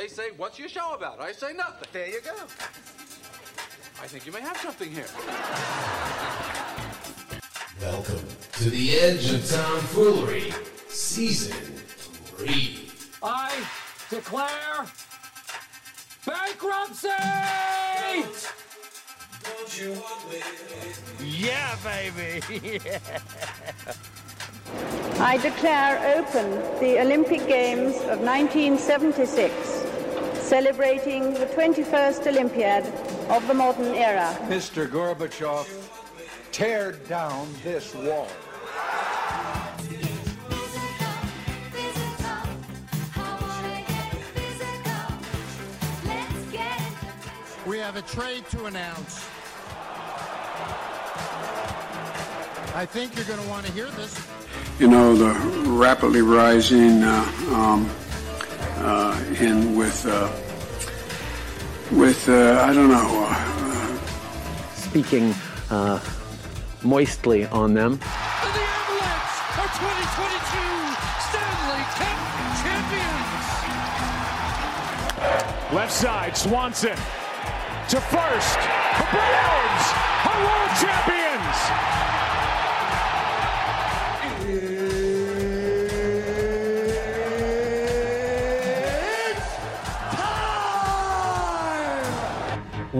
They say, What's your show about? I say nothing. There you go. I think you may have something here. Welcome to the Edge of Tomfoolery, Season 3. I declare bankruptcy! Yeah, baby. I declare open the Olympic Games of 1976, celebrating the 21st Olympiad of the modern era. Mr. Gorbachev, tear down this wall. We have a trade to announce. I think you're going to want to hear this. you know, the rapidly rising uh, um, in with uh, with uh, I don't know. Uh, speaking uh, moistly on them. And the Avalanche are 2022 Stanley Cup champions! Left side, Swanson to first. The Browns are world champions.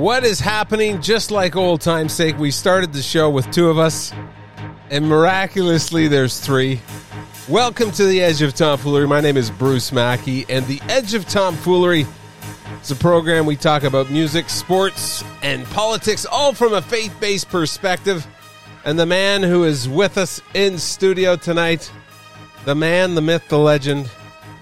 What is happening? Just like old time's sake, we started the show with two of us, and miraculously, there's three. Welcome to the Edge of Tomfoolery. My name is Bruce Mackey, and the Edge of Tomfoolery is a program we talk about music, sports, and politics, all from a faith based perspective. And the man who is with us in studio tonight, the man, the myth, the legend,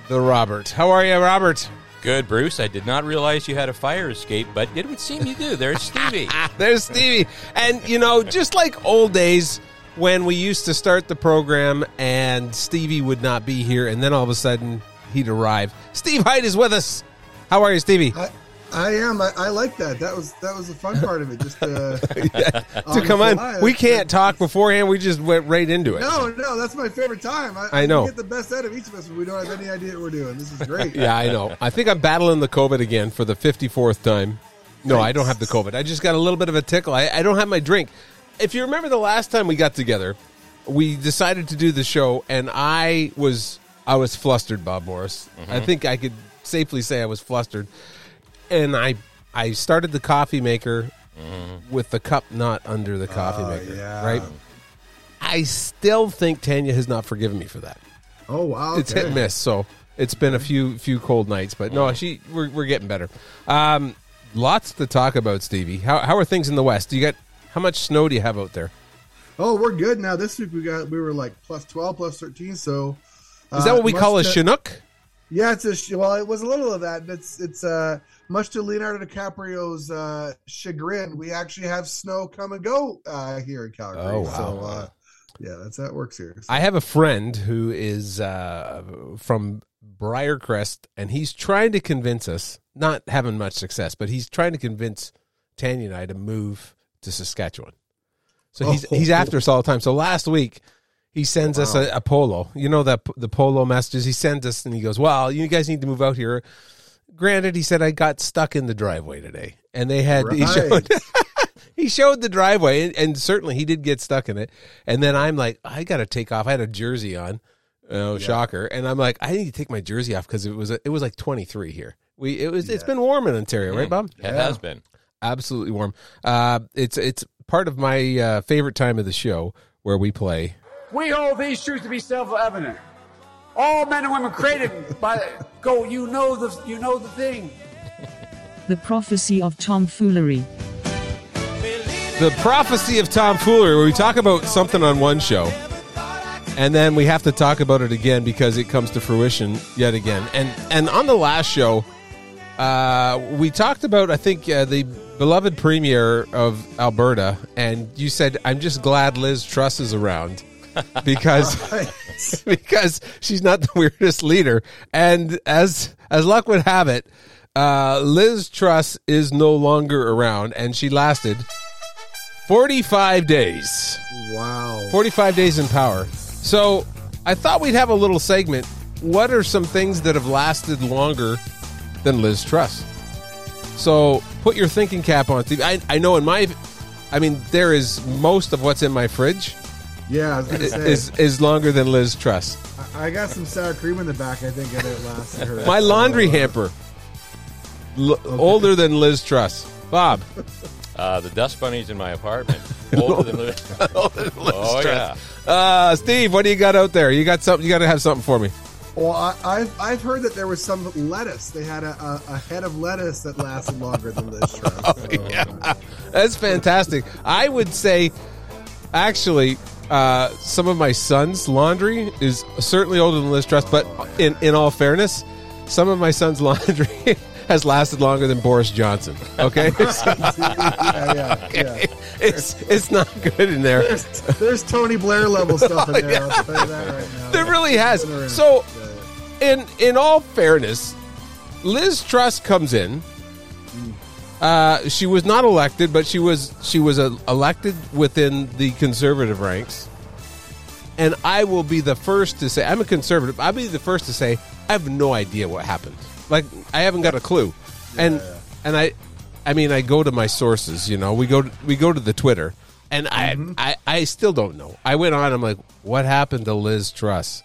the Robert. How are you, Robert? Good, Bruce. I did not realize you had a fire escape, but it would seem you do. There's Stevie. There's Stevie. And, you know, just like old days when we used to start the program and Stevie would not be here, and then all of a sudden he'd arrive. Steve Hyde is with us. How are you, Stevie? I, I am. I, I like that. That was that was the fun part of it. Just uh, to come on. We can't talk beforehand. We just went right into it. No, no, that's my favorite time. I, I know. We get the best out of each of us when we don't have any idea what we're doing. This is great. Yeah, I know. I think I'm battling the COVID again for the 54th time. No, I don't have the COVID. I just got a little bit of a tickle. I, I don't have my drink. If you remember the last time we got together, we decided to do the show, and I was I was flustered, Bob Morris. I think I could safely say I was flustered, and I I started the coffee maker with the cup not under the coffee Oh, maker. yeah. Right. I still think Tanya has not forgiven me for that. Oh wow. It's hit and miss. So it's been a few few cold nights, but no, she we're we're getting better. Um, lots to talk about, Stevie. How how are things in the West? Do you got how much snow do you have out there? Oh, we're good now. This week we got we were like plus twelve, plus thirteen. So Is that uh, what we call a to- Chinook? Yeah, it's a sh- well. It was a little of that. It's it's uh much to Leonardo DiCaprio's uh, chagrin. We actually have snow come and go uh, here in Calgary. Oh, wow. So uh, yeah, that's how it works here. So- I have a friend who is uh, from Briarcrest, and he's trying to convince us, not having much success, but he's trying to convince Tanya and I to move to Saskatchewan. So he's Oh. he's after us all the time. So last week he sends us a, a polo. You know that the polo messages he sends us, and he goes, "Well, you guys need to move out here." Granted, he said I got stuck in the driveway today, and they had he showed he showed the driveway, and, and certainly he did get stuck in it. And then I'm like, I got to take off. I had a jersey on, oh shocker, and I'm like, I need to take my jersey off because it was it was like 23 here. We it was it's been warm in Ontario, right, Bob? It has been. Absolutely warm. Uh, it's it's part of my uh, favorite time of the show where we play. We hold these truths to be self-evident. All men and women created by go. You know the you know the thing. The prophecy of tomfoolery. The prophecy of tomfoolery, where we talk about something on one show, and then we have to talk about it again because it comes to fruition yet again. And and on the last show, uh, we talked about I think uh, the beloved premier of Alberta, and you said, "I'm just glad Liz Truss is around." because because she's not the weirdest leader. And as as luck would have it, uh, Liz Truss is no longer around, and she lasted forty five days. Wow, forty five days in power. So I thought we'd have a little segment. What are some things that have lasted longer than Liz Truss. So put your thinking cap on, I, I know in my, I mean, there is most of what's in my fridge Yeah, I was gonna say. is is longer than Liz Truss. I I got some sour cream in the back. I think and it lasted her. My laundry hamper, l- older than Liz Truss. Bob, Uh, the dust bunnies in my apartment. Older than Liz. oh, yeah. uh, Steve, what do you got out there? You got something? You got to have something for me. Well, I, I've I've heard that there was some lettuce. They had a, a, a head of lettuce that lasted longer than Liz Truss. Oh, So, yeah. That's fantastic. I would say, actually, uh, some of my son's laundry is certainly older than Liz Truss, but in, in all fairness, some of my son's laundry has lasted longer than Boris Johnson. Okay? yeah, yeah, yeah. it's, it's not good in there. There's, there's Tony Blair level stuff in there. I'll tell you that right now. There really has. So, in in all fairness, Liz Truss comes in. Uh, she was not elected, but she was she was uh, elected within the conservative ranks. And I will be the first to say I'm a conservative. I'll be the first to say I have no idea what happened. Like I haven't got a clue. and and I I mean I go to my sources, you know. We go to, we go to the Twitter and I, I I still don't know. I went on I'm like what happened to Liz Truss?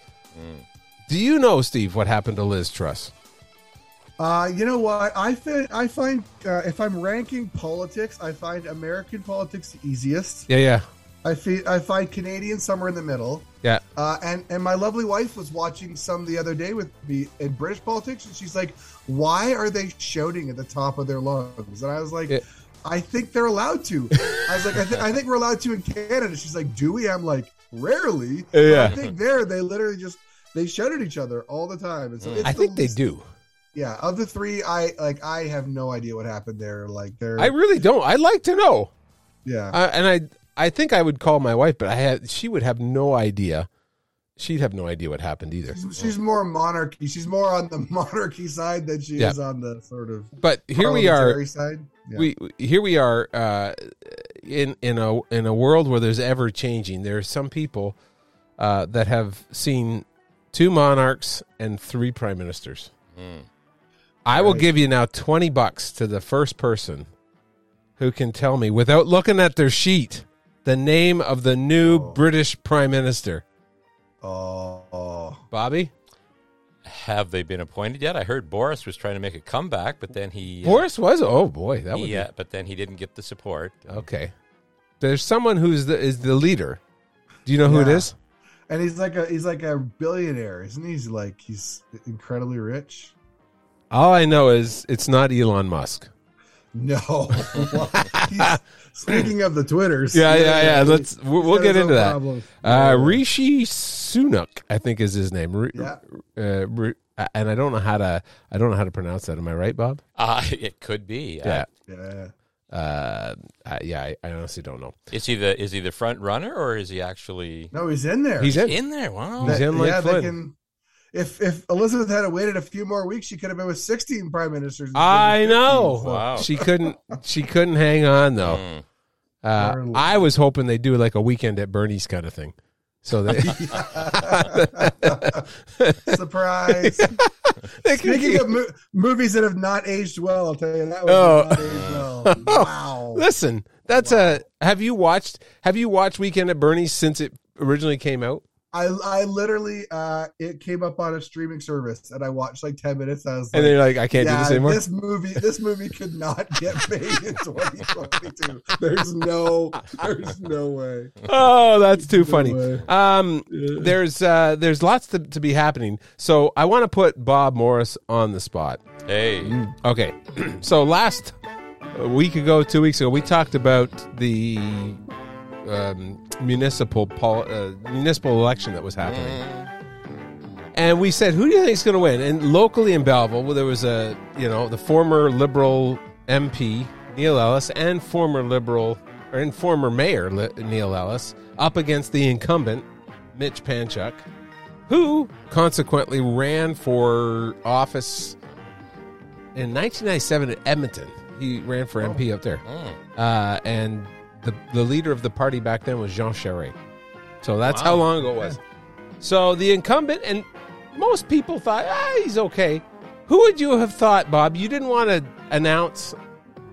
Do you know Steve what happened to Liz Truss? Uh, you know what? I find I find uh, if I'm ranking politics, I find American politics the easiest. Yeah, yeah. I feel I find Canadian somewhere in the middle. Yeah. Uh, and and my lovely wife was watching some the other day with me in British politics, and she's like, "Why are they shouting at the top of their lungs?" And I was like, Yeah. "I think they're allowed to." I was like, I, th- "I think we're allowed to in Canada." She's like, "Do we?" I'm like, "Rarely." Yeah. I think there they literally just they shout at each other all the time. And so it's I the think they do. Yeah, of the three, I like I have no idea what happened there. Like they're I really don't. I'd like to know. yeah. Uh, and I I think I would call my wife, but I had she would have no idea. She'd have no idea what happened either. She's more monarchy. She's more on the monarchy side than she Yeah. is on the sort of. But here we are. Side. Yeah. We here we are uh, in in a in a world where there's ever changing. There are some people uh, that have seen two monarchs and three prime ministers. I will Right. give you now twenty bucks to the first person who can tell me without looking at their sheet the name of the new British prime minister. Oh, Bobby. Have they been appointed yet? I heard Boris was trying to make a comeback, but then he. uh, Boris was oh boy that would yeah, be- uh, but then he didn't get the support. okay. There's someone who's the is the leader. Do you know who it Yeah. is? and he's like a he's like a billionaire, isn't he? He's like he's incredibly rich. All I know is it's not Elon Musk. No, speaking of the Twitters, Yeah, yeah, yeah. Let's we'll, we'll get into that. problems. Uh, Rishi Sunak, I think is his name. Ri- Yeah. Uh, Ri- and I don't know how to I don't know how to pronounce that. Am I right, Bob? Uh, it could be. Yeah. yeah. Uh, uh, yeah, I, I honestly don't know. Is he the is he the front runner or is he actually No, he's in there. He's in. in there? Wow. He's in like yeah, they can. If if Elizabeth had waited a few more weeks, she could have been with sixteen prime ministers. I 15, know. so- Wow. She couldn't. She couldn't hang on though. Mm. Uh, I was hoping they'd do like a weekend at Bernie's kind of thing. So they, Surprise! they Speaking of mo- movies that have not aged well, I'll tell you that one Oh. not age well. Wow. Listen, that's a. Have you watched? Have you watched Weekend at Bernie's since it originally came out? I I literally uh it came up on a streaming service and I watched like ten minutes. I was And like, they're like, I can't do this anymore. This movie, this movie could not get made in 2022. There's no, there's no way. oh, that's too No funny. way. Um, there's uh, there's lots to, to be happening. So I want to put Bob Morris on the spot. Hey. Okay, so last a week ago, two weeks ago, we talked about the um, municipal pol- uh, municipal election that was happening. And we said, who do you think is going to win? And locally in Belleville, well, there was a, you know, the former Liberal MP, Neil Ellis, and former Liberal, or and former Mayor Li- Neil Ellis, up against the incumbent, Mitch Panciuk, who consequently ran for office in 1997 at Edmonton. He ran for MP up there. Uh, and the, the leader of the party back then was Jean Charest. So that's how long ago it was. So the incumbent, and most people thought, ah, he's okay. Who Who would you have thought, Bob? You didn't want to announce.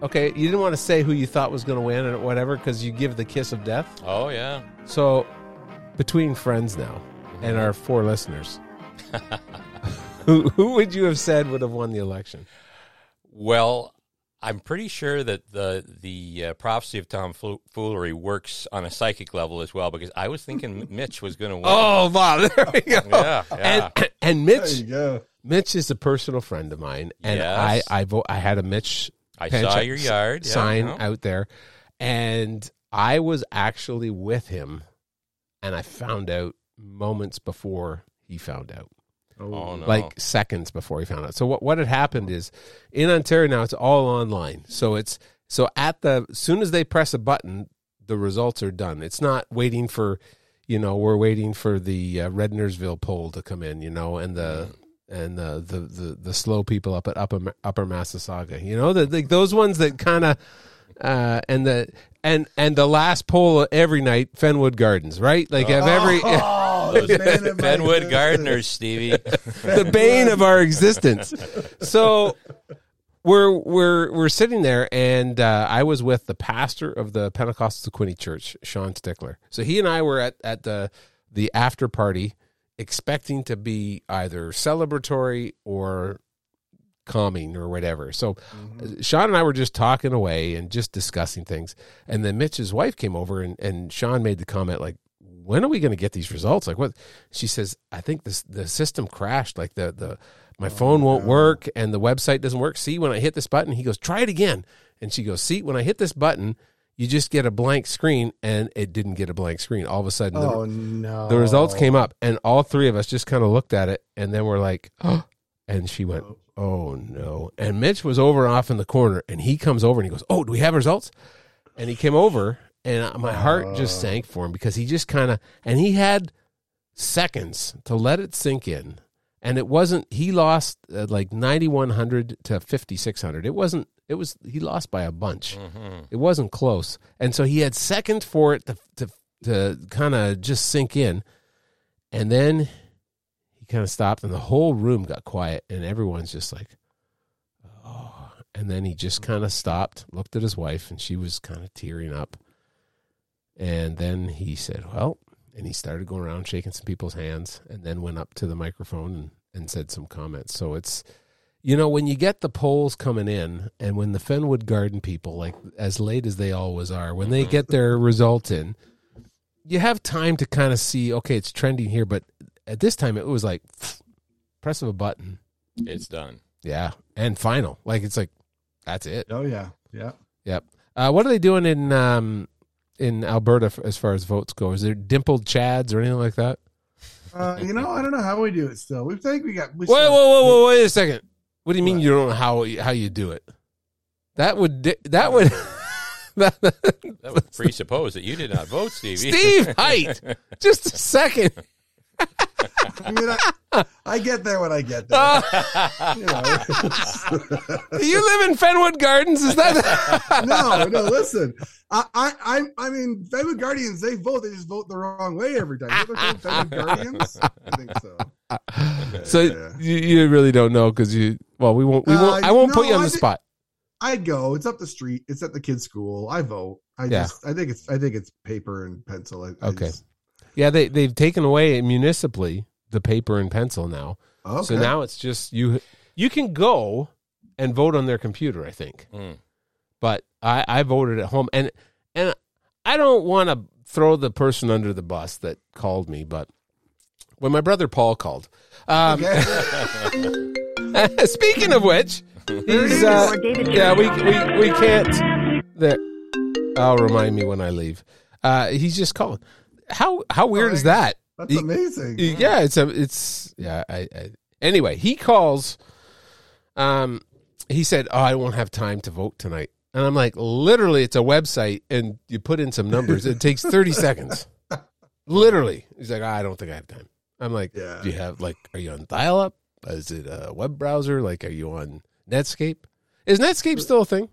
Okay, you didn't want to say who you thought was going to win or whatever because you give the kiss of death. Oh yeah. So, between friends now and our four listeners, who who would you have said would have won the election? Well, I'm pretty sure that the the uh, prophecy of tomfoolery works on a psychic level as well because I was thinking Mitch was going to win. Oh, wow! there we go. Yeah, yeah. And and Mitch, There you go. Mitch is a personal friend of mine, and Yes. I I vote. I had a Mitch. I Panciuk saw your yard, yeah, sign yeah. out there, and I was actually with him, and I found out moments before he found out. Oh no! like seconds before he found out. So what what had happened is in Ontario now it's all online. So it's so at the as soon as they press a button, the results are done. It's not waiting for you know we're waiting for the uh, Rednersville poll to come in, you know, and the and the the the, the slow people up at upper upper Massasauga, you know, the, like those ones that kind of uh, and the and and the last poll every night Fenwood Gardens, right? Like of every Oh, Those man of my Fenwood existence. gardeners, Stevie. the bane of our existence. So we're we're we're sitting there, and uh, I was with the pastor of the Pentecostal Quinte Church, Sean Stickler. So he and I were at at the the after party, expecting to be either celebratory or calming or whatever. So uh, Sean and I were just talking away and just discussing things. And then Mitch's wife came over and, and Sean made the comment like, when are we going to get these results? Like what? She says, I think this the system crashed. Like the the my oh, phone won't work and the website doesn't work. See, when I hit this button, he goes, try it again. And she goes, see, when I hit this button, you just get a blank screen, and it didn't get a blank screen. All of a sudden, the- Oh no! the results came up and all three of us just kind of looked at it and then we're like oh and she went oh no and mitch was over off in the corner and he comes over and he goes oh do we have results and he came over and my heart just sank for him because he just kind of and he had seconds to let it sink in. And it wasn't he lost uh, like 9100 to 5600 it wasn't it was he lost by a bunch. It wasn't close. And so he had seconds for it to to to kind of just sink in. And then he kind of stopped and the whole room got quiet and everyone's just like oh and then he just kind of stopped looked at his wife and she was kind of tearing up and then he said well and he started going around shaking some people's hands and then went up to the microphone and, and said some comments. So it's you know when you get the polls coming in and when the fenwood garden people like as late as they always are when they get their results in you have time to kind of see okay it's trending here but at this time it was like press of a button. It's done. yeah. And final. Like it's like that's it. Oh yeah, yeah. yep. Uh, what are they doing in um in alberta f- as far as votes go is there dimpled chads or anything like that Uh, you know, I don't know how we do it. Still, we think we got. We whoa still- whoa whoa whoa wait a second what do you mean you don't know how how you do it that would di- that would that, That would presuppose that you did not vote, Stevie. Steve Height. Just a second. I mean, I, I get there when I get there. Uh, you know. Do you live in Fenwood Gardens? Is that no, no. Listen, I, I, I, I mean, Fenwood Guardians. They vote. They just vote the wrong way every time. You ever Fenwood Guardians? I think so. so? You, you really don't know because you. Well, we won't. We won't. Uh, I won't put you on I the did- spot. I go. It's up the street. It's at the kids' school. I vote. I Yeah. just. I think it's. I think it's paper and pencil. I, I Okay. just- Yeah, they they've taken away municipally the paper and pencil now. Okay. So now it's just you. You can go and vote on their computer. I think. Mm. But I I voted at home and and I don't want to throw the person under the bus that called me, but when my brother Paul called. Um, speaking of which, he's uh, yeah we we we can't. There, I'll remind me when I leave. Uh, he's just calling. How how weird is that? That's He- amazing. yeah, it's a it's yeah. I, I anyway, he calls. Um, he said, "Oh, I won't have time to vote tonight," and I'm like, "Literally, it's a website, and you put in some numbers. It takes 30 seconds. Literally." He's like, "I don't think I have time." I'm like, Yeah. "Do you have like? Are you on dial-up? Is it a web browser? Like, are you on Netscape? Is Netscape still a thing?"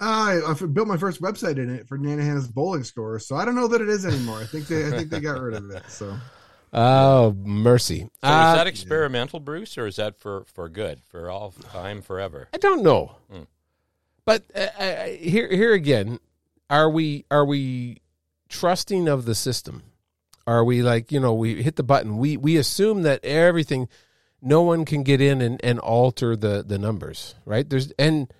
I, I built my first website in it for Nana Hannah's bowling score, so I don't know that it is anymore. I think they, I think they got rid of it. So Oh mercy! So Uh, is that experimental, Bruce, or is that for, for good, for all time, forever? I don't know. Hmm. But uh, uh, here, here again, are we are we trusting of the system? Are we like you know we hit the button? We we assume that everything, no one can get in and, and alter the the numbers, right? There's and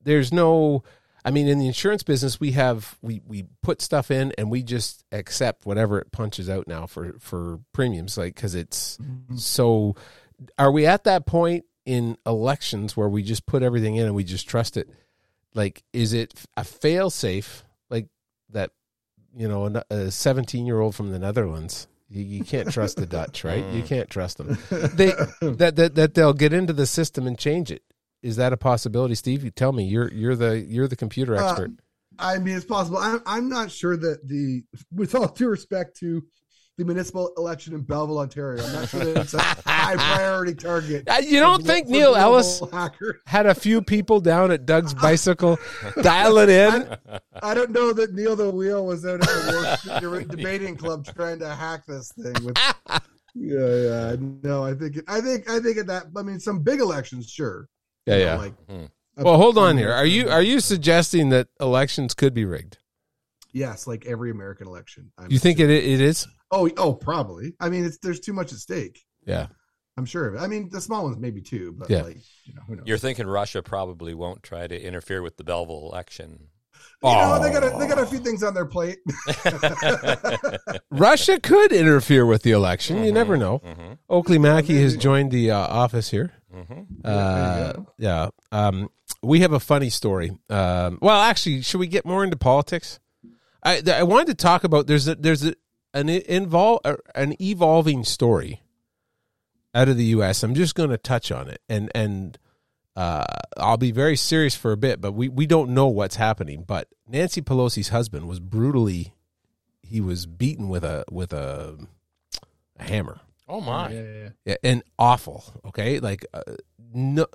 there's no. I mean, in the insurance business, we have we we put stuff in and we just accept whatever it punches out now for for premiums, like because it's mm-hmm. so. Are we at that point in elections where we just put everything in and we just trust it? Like, is it a fail safe like that? You know, a seventeen year old from the Netherlands. You, you can't trust the Dutch, right? You mm. can't trust them. They that, that that they'll get into the system and change it. Is that a possibility, Steve? You tell me. You're you're the you're the computer Uh, expert. I mean, it's possible. I'm, I'm not sure that the, with all due respect to the municipal election in Belleville, Ontario, I'm not sure that it's a high priority target. Uh, you don't think Neil Ellis had a few people down at Doug's bicycle dialing in? I don't know that Neil the Wheel was out at the worst debating club trying to hack this thing. With, yeah, yeah. No, I think, it, I think, I think at that. I mean, some big elections, sure. Yeah, You know, yeah. like, a- well, hold on here. Are you are you suggesting that elections could be rigged? Yes, like every American election. I'm You think it it is? Oh, oh, probably. I mean, it's there's too much at stake. Yeah. I'm sure of it. I mean, the small ones maybe too, but Yeah. like you know, who knows? You're thinking Russia probably won't try to interfere with the Belleville election. You know, they got a, they got a few things on their plate. Russia could interfere with the election. You Mm-hmm. never know. Oakley Mackey has joined the uh, office here. Mhm. Uh, yeah. Um, we have a funny story. Um, well, actually, should we get more into politics? I th- I wanted to talk about there's a, there's a, an invol uh, an evolving story out of the U.S. I'm just going to touch on it, and and uh, I'll be very serious for a bit, but we we don't know what's happening. But Nancy Pelosi's husband was brutally he was beaten with a with a, a hammer. Oh my! Yeah, and awful. Okay, like uh, no,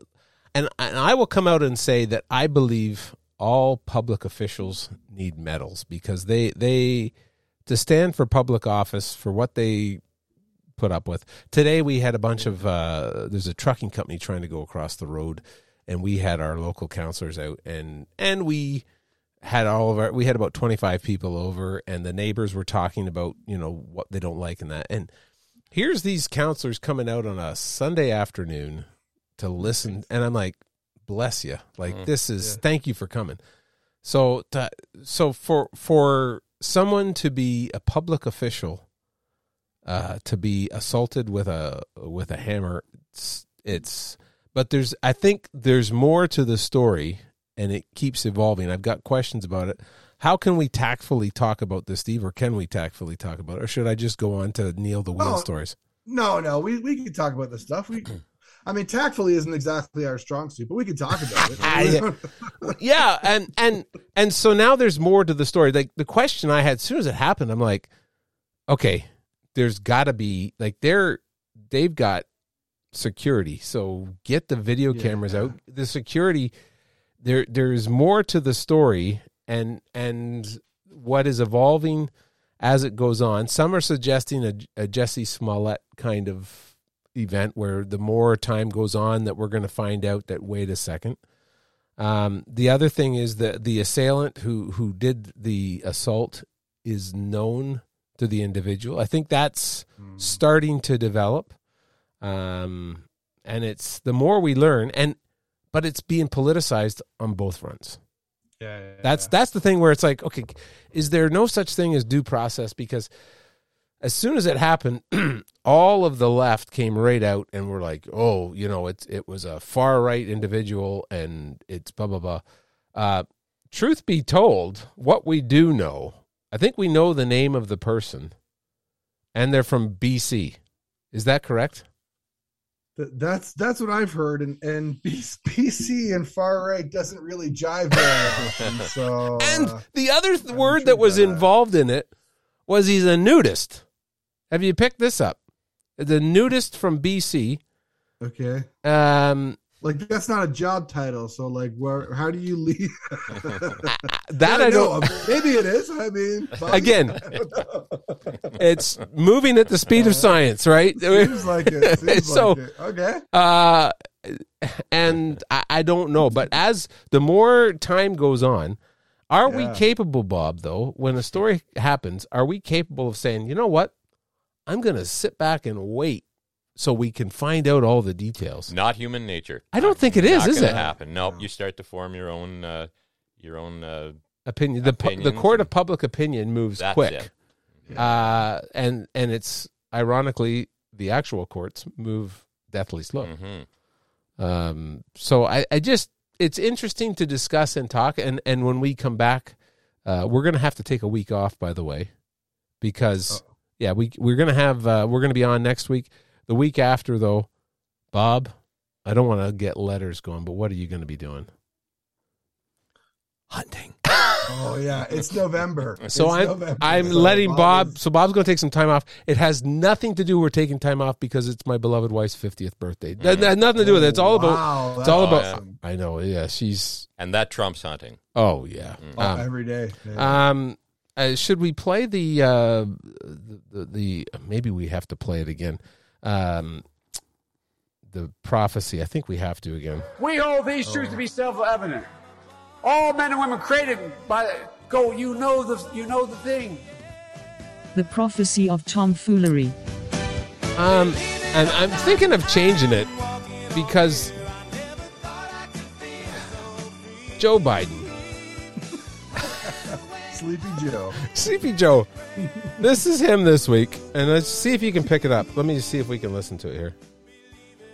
and and I will come out and say that I believe all public officials need medals because they they to stand for public office for what they put up with. Today we had a bunch of uh, there's a trucking company trying to go across the road, and we had our local counselors out and and we had all of our we had about 25 people over and the neighbors were talking about you know what they don't like and that and here's these counselors coming out on a sunday afternoon to listen. And i'm like bless you like Mhm. this is Yeah. thank you for coming. So to, so for for someone to be a public official uh to be assaulted with a with a hammer it's, it's but there's i think there's more to the story and it keeps evolving. I've got questions about it how can we tactfully talk about this steve or can we tactfully talk about it or should i just go on to neil the wheel Oh, stories no, no, we we can talk about this stuff. We, I mean, tactfully isn't exactly our strong suit, but we can talk about it. yeah. yeah and and and so now there's more to the story like the question i had as soon as it happened i'm like okay there's got to be like they're they've got security so get the video cameras out the security there there's more to the story and and what is evolving as it goes on some are suggesting a, a Jussie Smollett kind of event where the more time goes on that we're going to find out that wait a second um, the other thing is that the assailant who who did the assault is known to the individual. I think that's starting to develop, um, and it's the more we learn, and but it's being politicized on both fronts. Yeah, That's that's the thing where it's like, okay, is there no such thing as due process? Because as soon as it happened, all of the left came right out and were like, "Oh, you know, it's it was a far right individual, and it's blah blah blah." Uh, truth be told, what we do know, I think we know the name of the person, and they're from BC. Is that correct? Th- That's that's what I've heard, and and B- PC and far right doesn't really jive very often. So And uh, the other th- word that was involved in it was he's a nudist. Have you picked this up? The nudist from BC. Okay. Um, Like that's not a job title. So like, where? How do you leave? That I don't. know. Maybe it is. I mean, Bobby, Again. I. It's moving at the speed of science, right? Seems like it. Seems so, like it. Okay. uh, and I, I don't know, but as the more time goes on, are we capable, Bob? Though, when a story happens, are we capable of saying, you know what, I'm going to sit back and wait so we can find out all the details? Not human nature. I don't think it is, Not is gonna it? happen. Nope. You start to form your own, uh, your own. Uh, Opinion. The pu- the Opinions court of public opinion moves That's quick, it. uh, and and it's ironically the actual courts move deathly slow. mhm. Um, so I, I just it's interesting to discuss and talk and and when we come back, uh, we're gonna have to take a week off. By the way, because yeah, we we're gonna have uh, we're gonna be on next week. The week after though, Bob, I don't want to get letters going, but what are you gonna be doing? Hunting. Oh yeah, it's November. So It's I'm November. I'm So letting Bob. is- So Bob's going to take some time off. It has nothing to do. We're taking time off because it's my beloved wife's fiftieth birthday. That, that has nothing to do with it. It's all Mm. Wow, about. It's all that's about. I know. Yeah, she's. And that trumps hunting. Oh yeah. Oh, Um, every day. Yeah. um, uh, should we play the, uh, the, the the maybe we have to play it again. Um, the prophecy. I think we have to again. We hold these truths to be self-evident. All men and women created by go. You know the you know the thing. The prophecy of tomfoolery. Um, and I'm thinking of changing it because Joe Biden, Sleepy Joe. Sleepy Joe. This is him this week, and let's see if you can pick it up. Let me just see if we can listen to it here.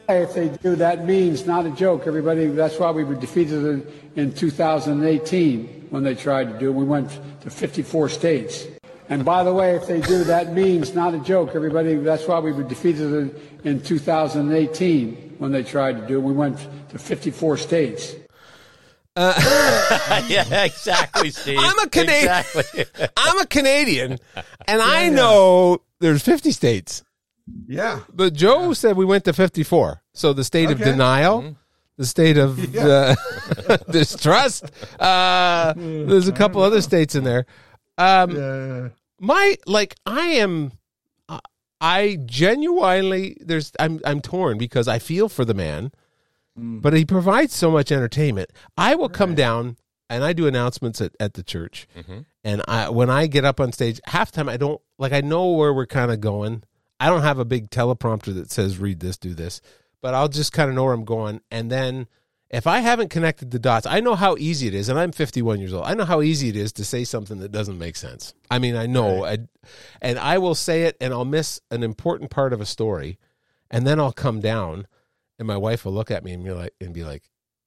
If they do, that means not a joke, everybody. That's why we were defeated in, in 2018 when they tried to do it. We went to 54 states. And by the way, if they do, that means not a joke, everybody. That's why we were defeated in, in 2018 when they tried to do it. We went to 54 states. yeah, exactly, Steve. I'm a Canadian. Exactly. I'm a Canadian, and I know there's 50 states. Yeah. But Joe said we went to 54. So the state of Okay. denial, the state of uh, distrust. Uh, there's a couple other states in there. Um, Yeah. my like I am uh, I genuinely there's I'm I'm torn because I feel for the man Mm. but he provides so much entertainment. I will come down and I do announcements at, at the church. Mm-hmm. And I when I get up on stage half the time I don't like I know where we're kind of going. I don't have a big teleprompter that says read this do this. But I'll just kind of know where I'm going. And then if I haven't connected the dots, I know how easy it is, and I'm 51 years old. I know how easy it is to say something that doesn't make sense. I mean, I know, I, and I will say it, and I'll miss an important part of a story, and then I'll come down, and my wife will look at me and be like, and be like,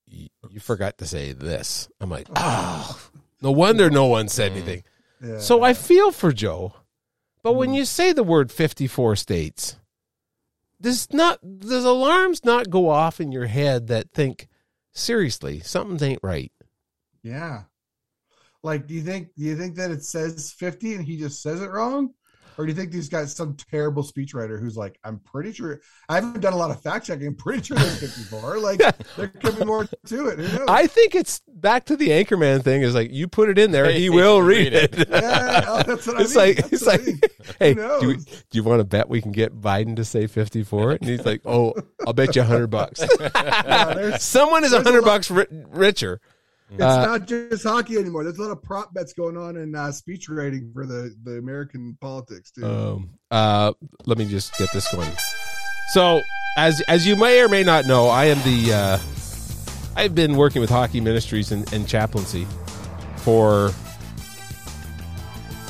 "You you forgot to say this." I'm like, "Oh, no wonder no one said mm-hmm. anything." Yeah. So I feel for Joe, but when mm-hmm. you say the word 54 states, does not does alarms not go off in your head that think seriously something ain't right? Yeah. Like, do you think do you think that it says 50 and he just says it wrong? Or do you think he's got some terrible speechwriter who's like, I'm pretty sure I haven't done a lot of fact checking. I'm pretty sure there's 54. Like, there could be more to it. Who knows? I think it's back to the Anchorman thing. Is like you put it in there, he will read it. Yeah, oh, that's what I it's mean. like That's it's what I like, mean. hey, Who do, we, do you want to bet we can get Biden to say fifty four? And he's like, oh, I'll bet you a hundred bucks. there's- Someone is a there's a hundred bucks ri- richer. It's Uh, not just hockey anymore. There's a lot of prop bets going on in uh, speech writing for the, the American politics too. Um, uh, let me just get this going. So, as as you may or may not know, I am the uh, I've been working with Hockey Ministries and, and chaplaincy for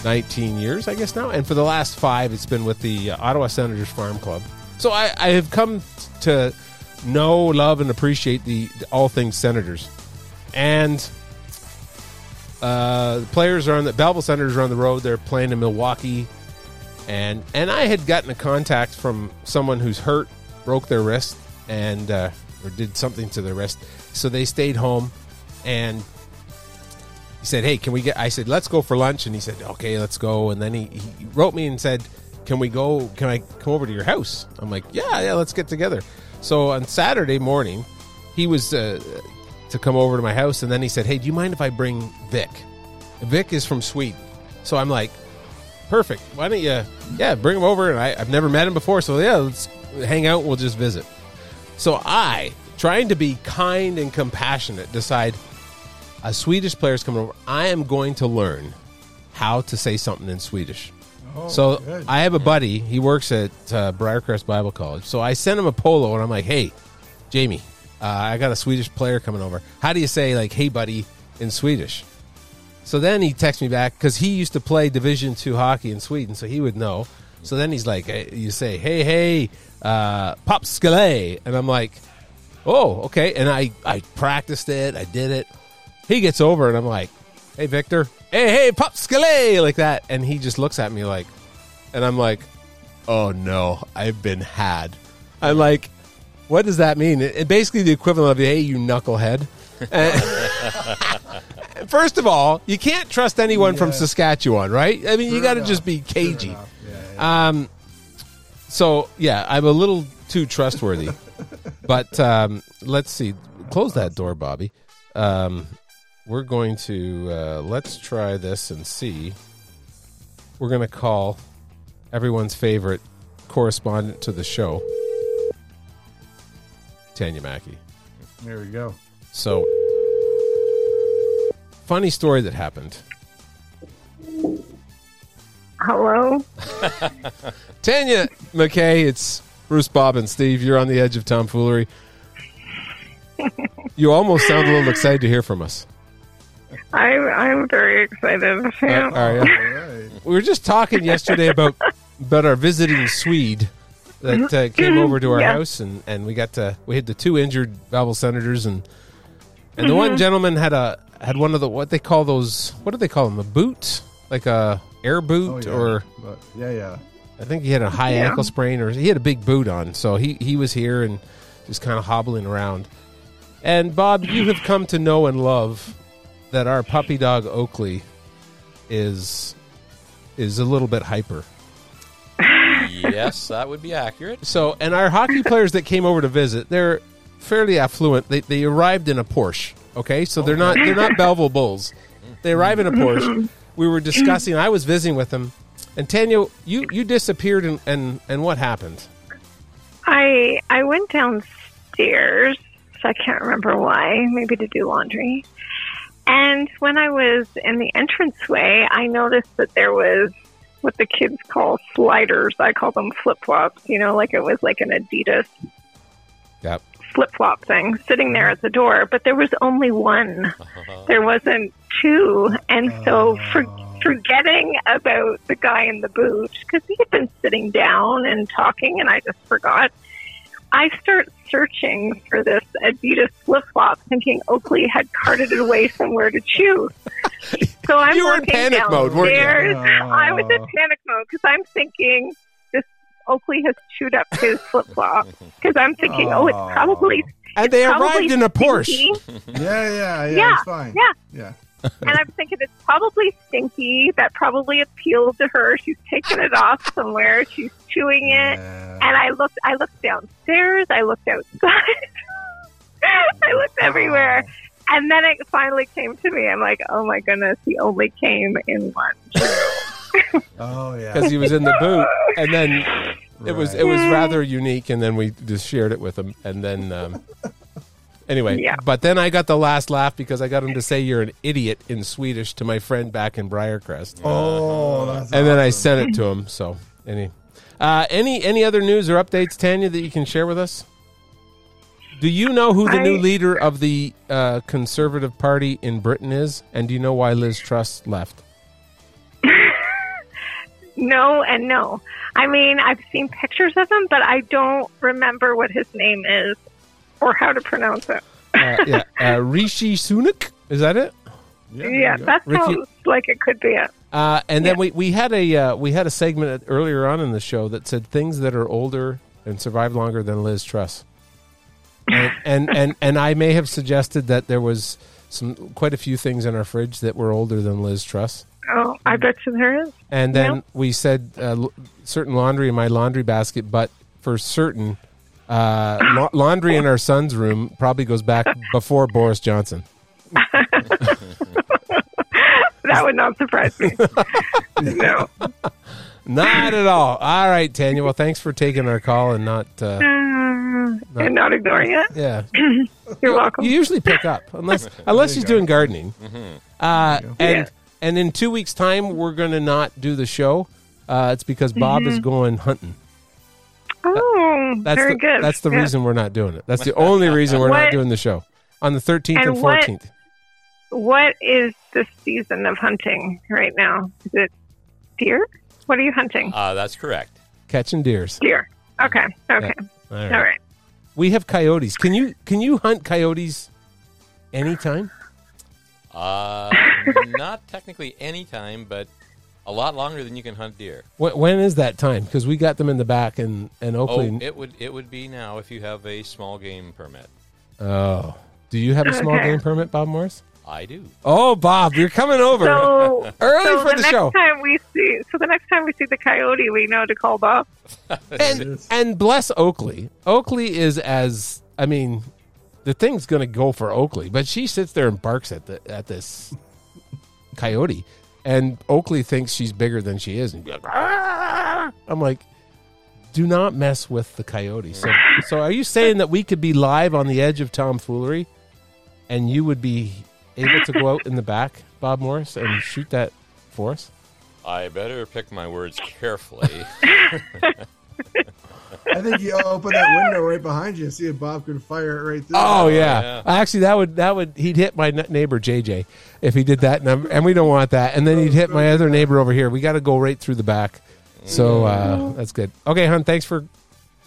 19 years, I guess now, and for the last five, it's been with the uh, Ottawa Senators Farm Club. So I, I have come to know, love, and appreciate the all things Senators, and uh, the players are on the Belleville Senators are on the road. They're playing in Milwaukee, and and I had gotten a contact from someone who's hurt, broke their wrist, and uh, or did something to their wrist, so they stayed home, and he said, "Hey, can we get?" I said, "Let's go for lunch," and he said, "Okay, let's go." And then he, he wrote me and said, "Can we go? Can I come over to your house?" I'm like, "Yeah, yeah, let's get together." So on Saturday morning, he was uh, to come over to my house, and then he said, "Hey, do you mind if I bring Vic?" Vic is from Sweden, so I'm like, "Perfect. Why don't you? Yeah, bring him over." And I, I've never met him before, so yeah, let's hang out. We'll just visit. So I, trying to be kind and compassionate, decide a Swedish player's coming over. I am going to learn how to say something in Swedish. Oh, so good. I have a buddy. He works at uh, Briarcrest Bible College. So I sent him a polo, and I'm like, "Hey, Jamie, uh, I got a Swedish player coming over. How do you say like, hey, buddy, in Swedish?" So then he texts me back because he used to play Division two hockey in Sweden, so he would know. So then he's like, eh, "You say, hey, hey, uh, pop skale," and I'm like, "Oh, okay." And I I practiced it. I did it. He gets over, and I'm like, "Hey, Victor, hey, hey, pop skale," like that, and he just looks at me like, and I'm like, "Oh no, I've been had." I'm like, "What does that mean?" It, it basically the equivalent of, "Hey, you knucklehead." First of all, you can't trust anyone from Saskatchewan, right? I mean, you got to just be cagey. Yeah, yeah. Um, so yeah, I'm a little too trustworthy. but um, let's see. Close that door, Bobby. Um, we're going to uh, let's try this and see. We're going to call everyone's favorite correspondent to the show, Tanya Mackey. There we go. So, funny story that happened. Hello. Tanya Mackey, it's Bruce Bob and Steve. You're on the edge of tomfoolery. You almost sound a little excited to hear from us. I'm I'm very excited. Yeah. Uh, are ya? We were just talking yesterday about about our visiting Swede that uh, came over to our Yeah. house, and, and we got to we had the two injured Belleville senators, and and the one Mhm. gentleman had a had one of the what they call those what do they call them a boot like a air boot Oh, yeah. or But, yeah, yeah. I think he had a high Yeah. ankle sprain or he had a big boot on, so he he was here and just kind of hobbling around. And Bob, you have come to know and love that our puppy dog Oakley is is a little bit hyper. Yes, that would be accurate. So, and our hockey players that came over to visit, they're fairly affluent. They they arrived in a Porsche. Okay, so they're not they're not Belleville Bulls. They arrive in a Porsche. We were discussing. I was visiting with them, and Tanya, you you disappeared, and and, and what happened? I I went downstairs. So I can't remember why. Maybe to do laundry. And when I was in the entranceway, I noticed that there was what the kids call sliders. I call them flip flops. You know, like it was like an Adidas Yep. flip flop thing sitting there at the door, but there was only one. There wasn't two. And so oh. for, forgetting about the guy in the boot, because he had been sitting down and talking, and I just forgot, I start searching for this Adidas flip flop, thinking Oakley had carted it away somewhere to chew. So I'm You were in looking panic mode, weren't you? downstairs. I was in oh. panic mode because I'm thinking this Oakley has chewed up his flip flop because I'm thinking, oh, it's oh. probably And it's they arrived in a Porsche. Yeah, yeah, yeah. Yeah, It's fine. yeah. Yeah. and I'm thinking it's probably stinky. That probably appealed to her. She's taken it off somewhere. She's chewing it. And I looked. I looked downstairs. I looked outside. I looked everywhere. And then it finally came to me. I'm like, oh my goodness, he only came in one. Oh yeah. because he was in the boot, and then it was it was rather unique, and then we just shared it with him, and then um, anyway, Yeah. but then I got the last laugh because I got him to say "you're an idiot" in Swedish to my friend back in Briarcrest. Oh, that's and then I sent it to him. So any uh, any any other news or updates, Tanya, that you can share with us? Do you know who the new leader of the uh, Conservative Party in Britain is, and do you know why Liz Truss left? No and no. I mean, I've seen pictures of him, but I don't remember what his name is or how to pronounce it. Uh, yeah, uh, Rishi Sunak. Is that it? Yeah, that Ricky- sounds like it could be it. Uh, and then we, we had a uh, we had a segment earlier on in the show that said things that are older and survive longer than Liz Truss. And, and and and I may have suggested that there was some quite a few things in our fridge that were older than Liz Truss. Oh, I bet you there is. And then Yeah. we said uh, certain laundry in my laundry basket, but for certain Uh, la- laundry in our son's room probably goes back before Boris Johnson. That would not surprise me. no. Not at all. All right, Tanya. Well, thanks for taking our call and not. Uh, Uh, and not ignoring it. yeah, You're welcome. you usually pick up unless unless she's doing gardening. Uh, and Yeah. and in two weeks' time, we're going to not do the show. Uh, it's because Bob is Mhm. going hunting. Oh, That's very the, good. That's the Yeah. reason we're not doing it. That's the only reason we're not doing the show on the 13th and, And what- 14th. What is the season of hunting right now? Is it deer? What are you hunting? Uh, that's correct. Catching deers. Deer. Okay. Okay. All All right. right. We have coyotes. Can you can you hunt coyotes anytime? Uh, not technically any time, but a lot longer than you can hunt deer. Wh- when is that time? Because we got them in the back and and oh, Oakley. Oh, it would it would be now if you have a small game permit. Oh, do you have a small Okay. game permit, Bob Morris? I do. Oh, Bob, you're coming over So early so for the, next show. time we see, so the next time we see the coyote, we know to call Bob. and and bless Oakley. Oakley is as I mean, the thing's going to go for Oakley, but she sits there and barks at the at this coyote, and Oakley thinks she's bigger than she is, and be like, "Ah!" I'm like, do not mess with the coyote. So, so are you saying that we could be live on the edge of tomfoolery, and you would be able to go out in the back, Bob Morris, and shoot that for us? I better pick my words carefully. I think you open that window right behind you and see if Bob can fire it right through. Oh yeah. actually that would that would he'd hit my neighbor JJ if he did that, and, and we don't want that. And then he'd hit my other neighbor over here. We got to go right through the back. So uh, that's good. Okay, hon. Thanks for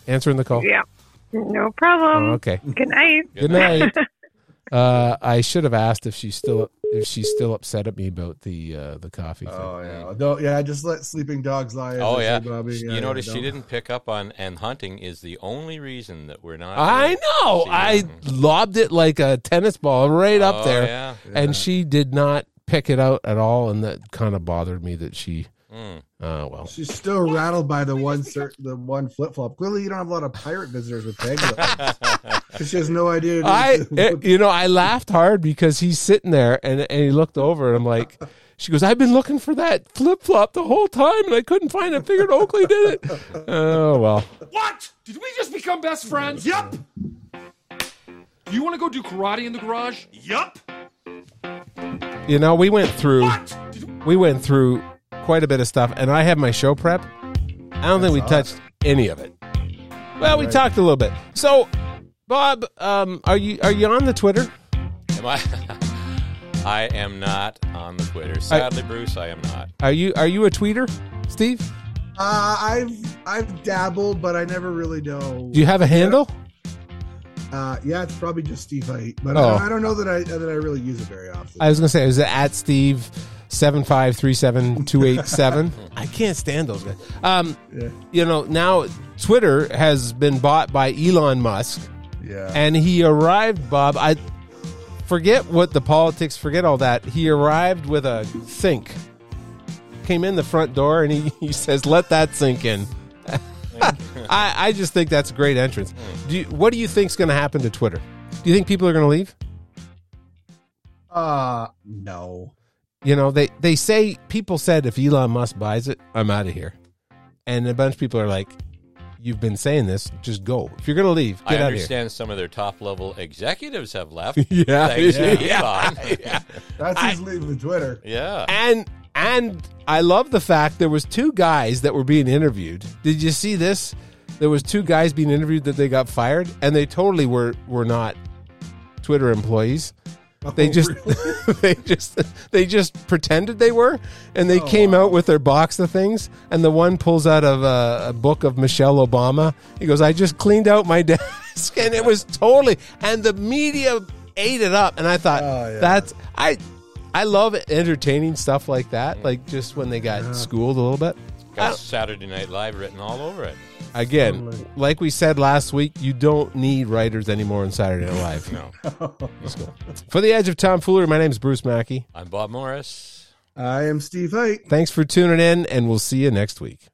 answering the call. Yeah. No problem. Oh, okay. Good night. Good night. Uh, I should have asked if she's still if she's still upset at me about the uh, the coffee thing. Oh yeah, Don't- yeah. Just let sleeping dogs lie. oh yeah. say, Bobby. Yeah, you notice she don't- didn't pick up on and hunting is the only reason that we're not. I know. I lobbed it like a tennis ball right up Oh, there, yeah. and she did not pick it out at all, and that kind of bothered me that she. Mm. Uh, well, She's still rattled by the one cert, the one flip flop. Clearly, you don't have a lot of pirate visitors with peg Because she has no idea. I, it- you know, I laughed hard because he's sitting there and, and he looked over and I'm like, she goes, I've been looking for that flip flop the whole time and I couldn't find it. Figured Oakley did it. Oh, well. What? Did we just become best friends? Yup. You want to go do karate in the garage? Yup. You know, we went through, we went through quite a bit of stuff and I have my show prep. I don't think we touched any of it. Well, we Right. talked a little bit. So, Bob, um, are you are you on the Twitter? Am I? I am not on the Twitter. Sadly, Bruce, I am not. Are you are you a tweeter, Steve? Uh, I've I've dabbled, but I never really know. Do you have a handle? Uh, yeah, it's probably just Steve Height, but Oh. I, I don't know that I that I really use it very often. I was gonna say, is it at Steve seven five three seven two eight seven? I can't stand those guys. Um, Yeah. you know, now Twitter has been bought by Elon Musk. Yeah. and he arrived, Bob. I forget what the politics. Forget all that. He arrived with a sink. Came in the front door and he, he says, "Let that sink in." I, I just think that's a great entrance. Do you, what do you think's going to happen to Twitter? Do you think people are going to leave? Uh, no. You know, they, they say people said if Elon Musk buys it, I'm out of here. And a bunch of people are like, You've been saying this, just go. If you're gonna leave, I get out of here. understand some of their top level executives have left. Yeah, thanks to yeah, Elon. yeah. That's his leaving Twitter. Yeah. And and I love the fact there was two guys that were being interviewed. Did you see this? There was two guys being interviewed that they got fired, and they totally were were not Twitter employees. They Oh, just they just they just pretended they were, and they Oh, came out with their box of things. And the one pulls out of a, a book of Michelle Obama. He goes, "I just cleaned out my desk," and it was totally. And the media ate it up. And I thought Oh, yeah. that's I I love entertaining stuff like that. Mm. Like just when they got schooled a little bit. Got Saturday Night Live written all over it. Again, like we said last week, you don't need writers anymore on Saturday Night Live. No. Let's go. For the edge of tomfoolery, my name is Bruce Mackey. I'm Bob Morris. I am Steve Height. Thanks for tuning in, and we'll see you next week.